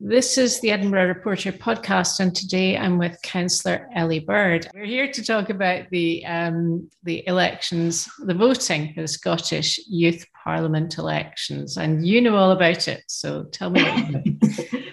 This is the Edinburgh Reporter podcast, and today I'm with Councillor Ellie Bird. We're here to talk about the um, the elections, the voting for the Scottish Youth Parliament elections, and you know all about it. So tell me.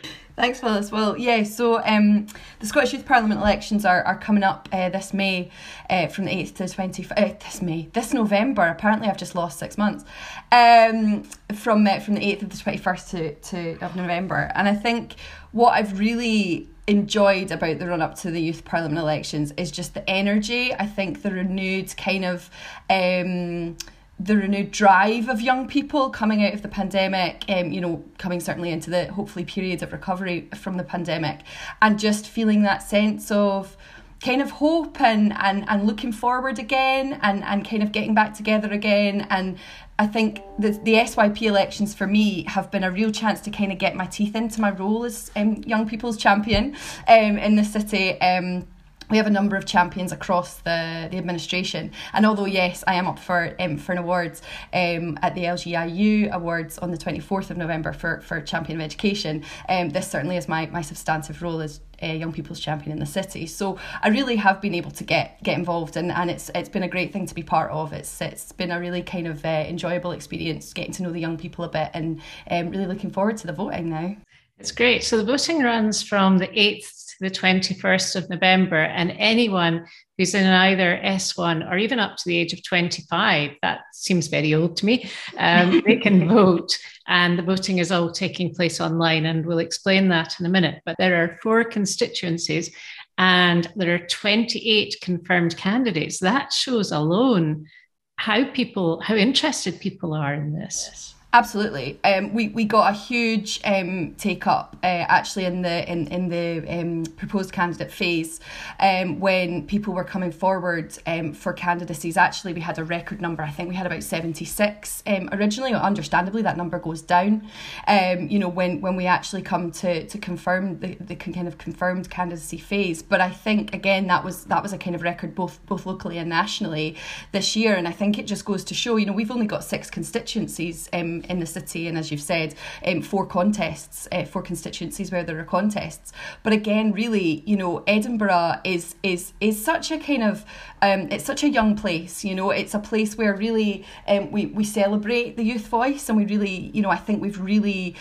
Thanks, Phyllis. Well, yeah, so um, the Scottish Youth Parliament elections are, are coming up uh, this May, uh, from the 8th to the 20th, uh, this May, this November. Apparently, I've just lost six months. Um, from, uh, from the 8th to the 21st to, to, of November. And I think what I've really enjoyed about the run up to the youth parliament elections is just the energy. I think the renewed kind of. Um, the renewed drive of young people coming out of the pandemic, um, you know, coming certainly into the hopefully period of recovery from the pandemic, and just feeling that sense of kind of hope and and, and looking forward again and, and kind of getting back together again and I think the, the SYP elections for me have been a real chance to kind of get my teeth into my role as um, young people's champion um, in the city. Um, we have a number of champions across the, the administration. And although, yes, I am up for um, for an award um, at the LGIU Awards on the 24th of November for, for Champion of Education, um, this certainly is my, my substantive role as uh, young people's champion in the city. So I really have been able to get get involved, and, and it's it's been a great thing to be part of. It's it's been a really kind of uh, enjoyable experience getting to know the young people a bit, and um, really looking forward to the voting now. It's great. So the voting runs from the 8th to the 21st of November, and anyone who's in either S1 or even up to the age of 25, that seems very old to me, um, they can vote. And the voting is all taking place online, and we'll explain that in a minute. But there are four constituencies, and there are 28 confirmed candidates. That shows alone how people, how interested people are in this. Absolutely. Um, we, we got a huge um, take up uh, actually in the in, in the um, proposed candidate phase um, when people were coming forward um, for candidacies. Actually, we had a record number. I think we had about 76 um, originally. Understandably, that number goes down. Um, you know, when, when we actually come to, to confirm the, the kind of confirmed candidacy phase. But I think again that was that was a kind of record both both locally and nationally this year. And I think it just goes to show, you know, we've only got six constituencies. In the city, and as you've said, um, four contests, uh, four constituencies where there are contests. But again, really, you know, Edinburgh is is is such a kind of um, it's such a young place. You know, it's a place where really um, we we celebrate the youth voice, and we really, you know, I think we've really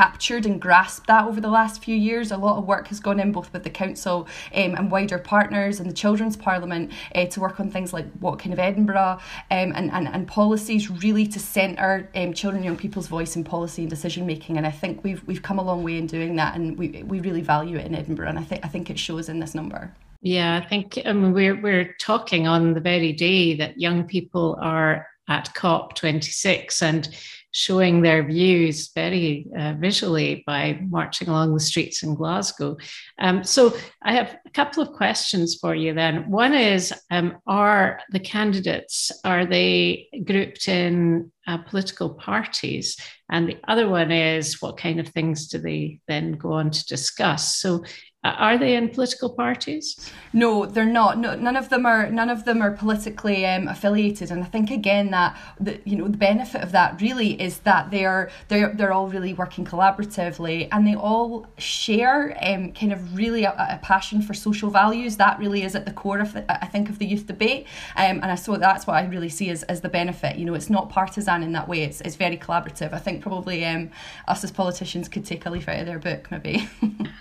captured and grasped that over the last few years. A lot of work has gone in both with the council um, and wider partners and the Children's Parliament uh, to work on things like what kind of Edinburgh um, and, and, and policies really to centre um, children and young people's voice in policy and decision making. And I think we've we've come a long way in doing that, and we we really value it in Edinburgh. And I think I think it shows in this number. Yeah, I think I mean, we're we're talking on the very day that young people are at COP26 and showing their views very uh, visually by marching along the streets in Glasgow. Um, so I have a couple of questions for you then. One is, um, are the candidates, are they grouped in uh, political parties? And the other one is, what kind of things do they then go on to discuss? So are they in political parties? No, they're not. No, none of them are. None of them are politically um, affiliated. And I think again that the you know the benefit of that really is that they're they're they're all really working collaboratively, and they all share um, kind of really a, a passion for social values. That really is at the core of the, I think of the youth debate. Um, and I so that's what I really see as, as the benefit. You know, it's not partisan in that way. It's it's very collaborative. I think probably um, us as politicians could take a leaf out of their book maybe.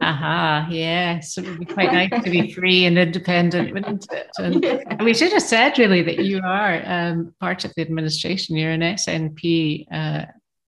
Aha, yes. It would be quite nice to be free and independent, wouldn't it? And we should have said really that you are um, part of the administration. You're an SNP uh,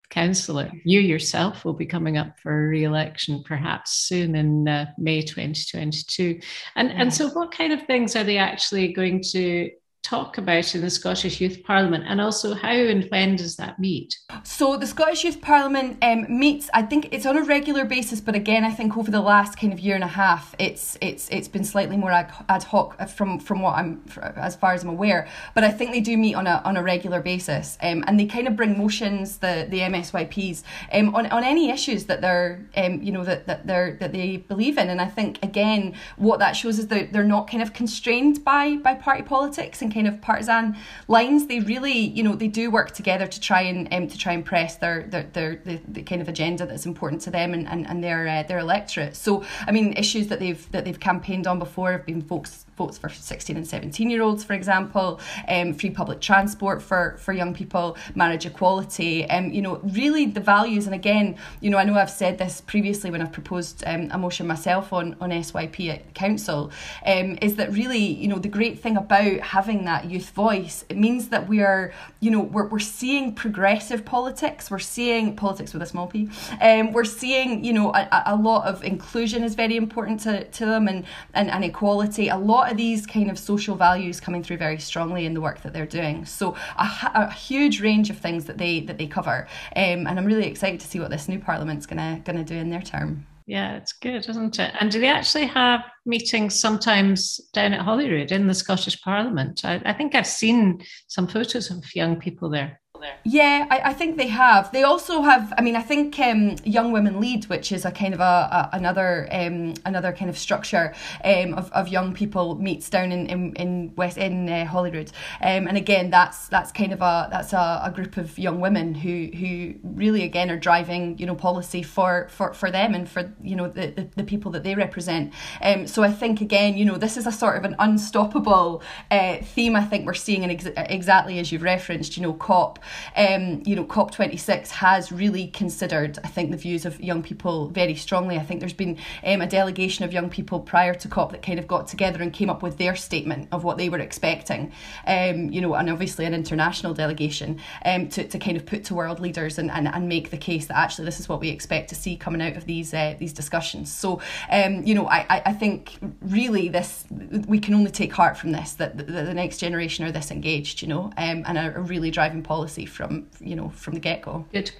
councillor. You yourself will be coming up for re-election perhaps soon in uh, May 2022. And and so, what kind of things are they actually going to talk about in the Scottish Youth Parliament and also how and when does that meet? So the Scottish Youth Parliament um, meets I think it's on a regular basis but again I think over the last kind of year and a half it's it's it's been slightly more ad, hoc from from what I'm as far as I'm aware but I think they do meet on a on a regular basis um, and they kind of bring motions the the MSYPs um, on on any issues that they're um, you know that that they're that they believe in and I think again what that shows is that they're not kind of constrained by by party politics kind of partisan lines. They really, you know, they do work together to try and um, to try and press their their, their the, the kind of agenda that's important to them and, and, and their uh, their electorate. So I mean, issues that they've that they've campaigned on before have been folks votes for 16 and 17 year olds, for example, um, free public transport for, for young people, marriage equality, um, you know, really the values. And again, you know, I know I've said this previously when I've proposed um, a motion myself on, on SYP at council, um, is that really, you know, the great thing about having that youth voice, it means that we are, you know, we're, we're seeing progressive politics, we're seeing politics with a small p, um, we're seeing, you know, a, a lot of inclusion is very important to, to them and, and, and equality. A lot of these kind of social values coming through very strongly in the work that they're doing. So a, a huge range of things that they that they cover, um, and I'm really excited to see what this new parliament's gonna gonna do in their term. Yeah, it's good, isn't it? And do they actually have meetings sometimes down at Holyrood in the Scottish Parliament? I, I think I've seen some photos of young people there there. Yeah, I, I think they have. They also have. I mean, I think um, Young Women Lead, which is a kind of a, a another um, another kind of structure um, of, of young people meets down in in, in West in uh, Holyrood, um, and again, that's that's kind of a that's a, a group of young women who who really again are driving you know policy for for, for them and for you know the, the, the people that they represent. Um, so I think again, you know, this is a sort of an unstoppable uh, theme. I think we're seeing, in ex- exactly as you've referenced, you know, COP um, you know, COP26 has really considered, I think, the views of young people very strongly. I think there's been um, a delegation of young people prior to COP that kind of got together and came up with their statement of what they were expecting, um, you know, and obviously an international delegation um, to, to kind of put to world leaders and, and, and make the case that actually this is what we expect to see coming out of these uh, these discussions. So, um, you know, I, I think really this, we can only take heart from this, that the, the next generation are this engaged, you know, um, and are really driving policy policy from you know from the get go. Good.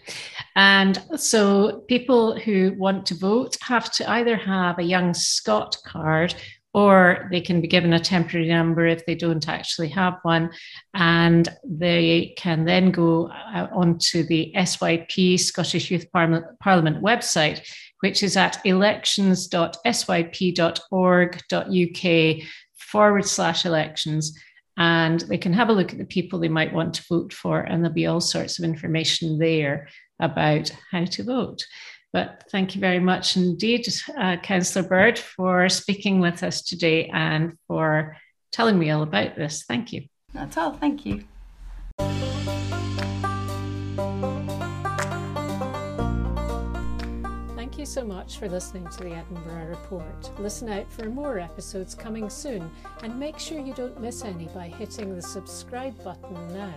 And so people who want to vote have to either have a Young Scot card or they can be given a temporary number if they don't actually have one. And they can then go uh, onto the SYP, Scottish Youth Parliament, Parliament website, which is at elections.syp.org.uk forward slash elections and they can have a look at the people they might want to vote for, and there'll be all sorts of information there about how to vote. But thank you very much indeed, uh, Councillor Bird, for speaking with us today and for telling me all about this. Thank you. That's all. Thank you. You so much for listening to the Edinburgh Report. Listen out for more episodes coming soon and make sure you don't miss any by hitting the subscribe button now.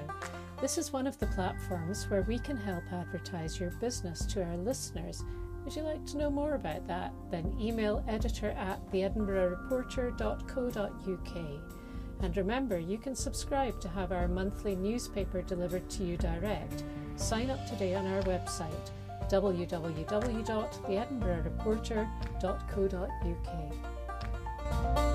This is one of the platforms where we can help advertise your business to our listeners. Would you like to know more about that? Then email editor at theedinburghreporter.co.uk. And remember, you can subscribe to have our monthly newspaper delivered to you direct. Sign up today on our website www.theedinburghreporter.co.uk.